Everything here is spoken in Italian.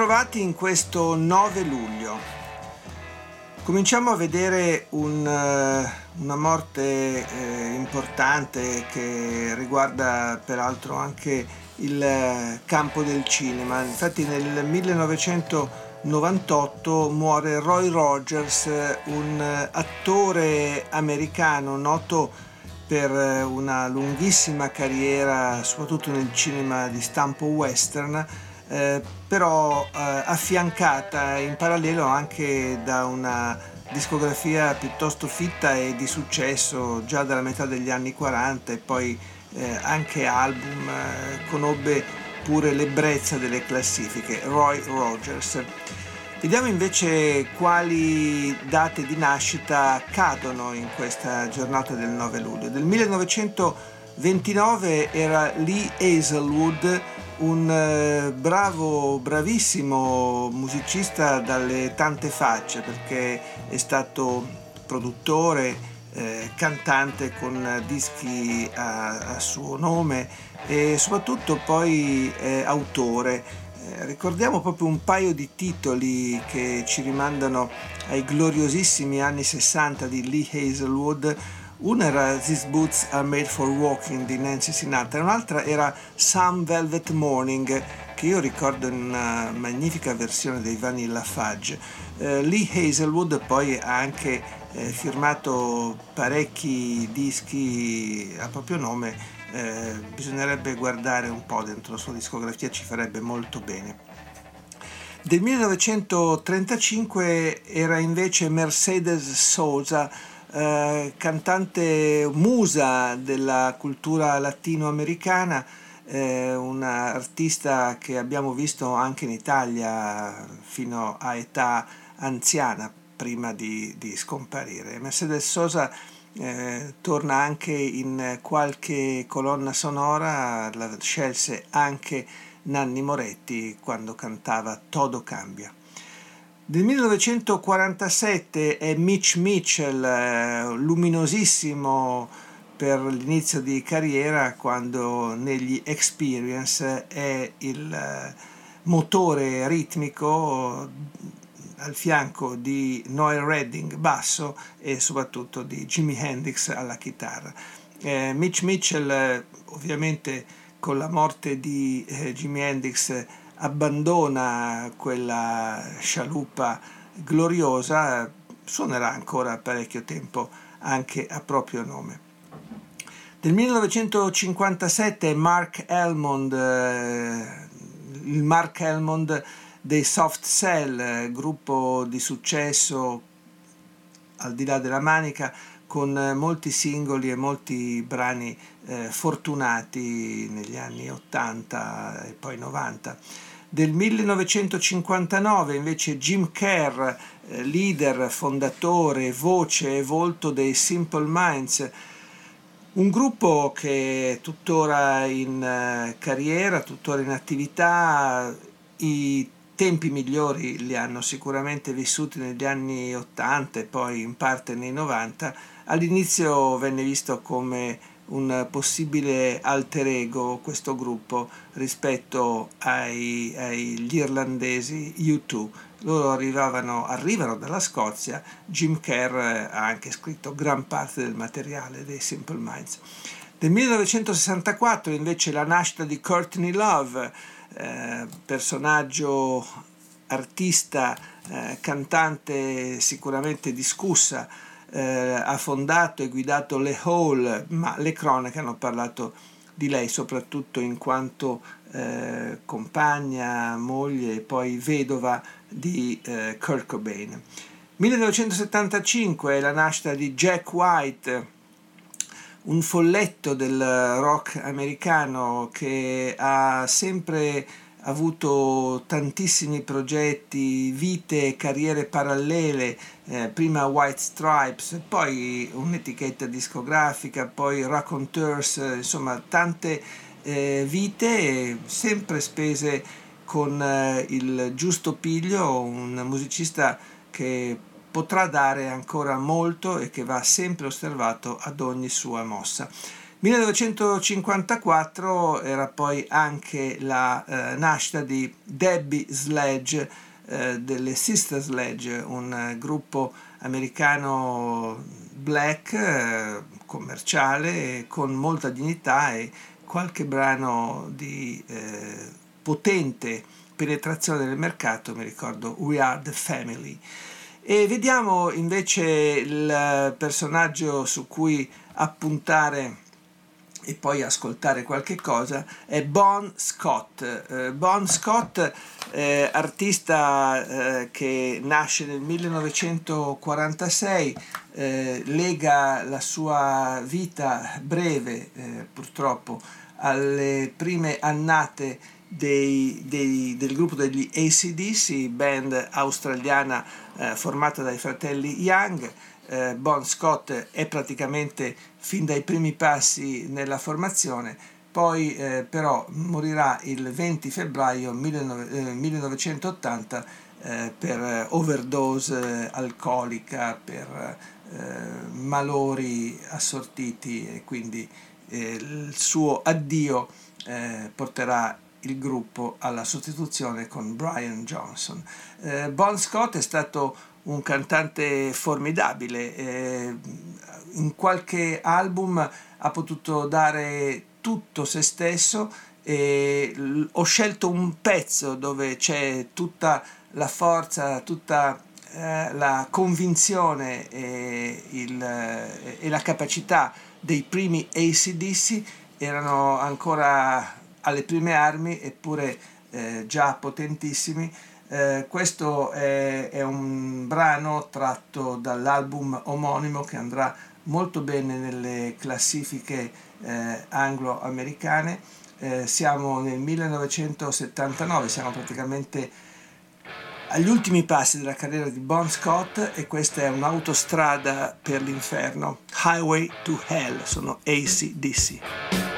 Bentrovati in questo 9 luglio. Cominciamo a vedere un, uh, una morte eh, importante che riguarda peraltro anche il uh, campo del cinema. Infatti nel 1998 muore Roy Rogers, un uh, attore americano noto per una lunghissima carriera, soprattutto nel cinema di stampo western eh, però eh, affiancata in parallelo anche da una discografia piuttosto fitta e di successo già dalla metà degli anni 40 e poi eh, anche album, eh, conobbe pure l'ebbrezza delle classifiche, Roy Rogers. Vediamo invece quali date di nascita cadono in questa giornata del 9 luglio. Del 1929 era Lee Hazelwood, un eh, bravo, bravissimo musicista dalle tante facce perché è stato produttore, eh, cantante con dischi a, a, suo nome e soprattutto poi eh, autore. Eh, ricordiamo proprio un paio di titoli che ci rimandano ai gloriosissimi anni 60 di Lee Hazelwood una era These Boots Are Made for Walking di Nancy Sinatra e un'altra era Some Velvet Morning che io ricordo in una magnifica versione dei Vanilla Fudge. Eh, Lee Hazelwood poi ha anche eh, firmato parecchi dischi a proprio nome, eh, bisognerebbe guardare un po' dentro la sua discografia, ci farebbe molto bene. Del 1935 era invece Mercedes Sosa, eh, cantante musa della cultura latinoamericana, eh, un'artista che abbiamo visto anche in Italia fino a età anziana prima di, di scomparire. Mercedes Sosa eh, torna anche in qualche colonna sonora, la scelse anche Nanni Moretti quando cantava Todo cambia. Del 1947 è Mitch Mitchell, eh, luminosissimo per l'inizio di carriera quando negli Experience è il eh, motore ritmico al fianco di Noel Redding basso e soprattutto di Jimi Hendrix alla chitarra. Eh, Mitch Mitchell ovviamente con la morte di eh, Jimi Hendrix abbandona quella scialuppa gloriosa, suonerà ancora parecchio tempo anche a proprio nome. Del 1957 Mark Elmond, eh, il Mark Elmond dei Soft Cell, gruppo di successo al di là della manica, con molti singoli e molti brani eh, fortunati negli anni 80 e poi 90 del 1959 invece Jim Kerr, eh, leader, fondatore, voce e volto dei Simple Minds, un gruppo che è tuttora in eh, carriera, tuttora in attività, i tempi migliori li hanno sicuramente vissuti negli anni 80 e poi in parte nei 90. All'inizio venne visto come un possibile alter ego questo gruppo rispetto ai, agli irlandesi U2. Loro arrivavano, arrivano dalla Scozia, Jim Kerr ha anche scritto gran parte del materiale dei Simple Minds. Nel 1964 invece la nascita di Courtney Love, eh, personaggio artista, eh, cantante sicuramente discussa, eh, ha fondato e guidato le Hall, ma le cronache hanno parlato di lei soprattutto in quanto eh, compagna, moglie e poi vedova di eh, Kurt Cobain. 1975 è la nascita di Jack White, un folletto del rock americano che ha sempre avuto tantissimi progetti, vite e carriere parallele, eh, prima White Stripes, poi un'etichetta discografica, poi Raconteurs, insomma tante eh, vite sempre spese con eh, il giusto piglio, un musicista che potrà dare ancora molto e che va sempre osservato ad ogni sua mossa. 1954 era poi anche la eh, nascita di Debbie Sledge eh, delle Sister Sledge, un eh, gruppo americano black eh, commerciale con molta dignità e qualche brano di eh, potente penetrazione nel mercato, mi ricordo We Are the Family. E vediamo invece il personaggio su cui appuntare e poi ascoltare qualche cosa è Bon Scott. Eh, bon Scott, eh, artista eh, che nasce nel 1946, eh, lega la sua vita breve, eh, purtroppo, alle prime annate dei, dei, del gruppo degli ACDC, band australiana eh, formata dai fratelli Young eh, Bon Scott è praticamente fin dai primi passi nella formazione, poi eh, però morirà il 20 febbraio 1980 eh, per overdose alcolica, per eh, malori assortiti e quindi eh, il suo addio eh, porterà il gruppo alla sostituzione con Brian Johnson. bon Scott è stato un cantante formidabile, eh, in qualche album ha potuto dare tutto se stesso e ho scelto un pezzo dove c'è tutta la forza, tutta eh, la convinzione e, il, e, la capacità dei primi ACDC erano ancora alle prime armi eppure eh, già potentissimi eh, questo è, è, un brano tratto dall'album omonimo che andrà molto bene nelle classifiche eh, anglo-americane. Eh, siamo nel 1979, siamo praticamente agli ultimi passi della carriera di Bon Scott e questa è un'autostrada per l'inferno, Highway to Hell, sono ACDC.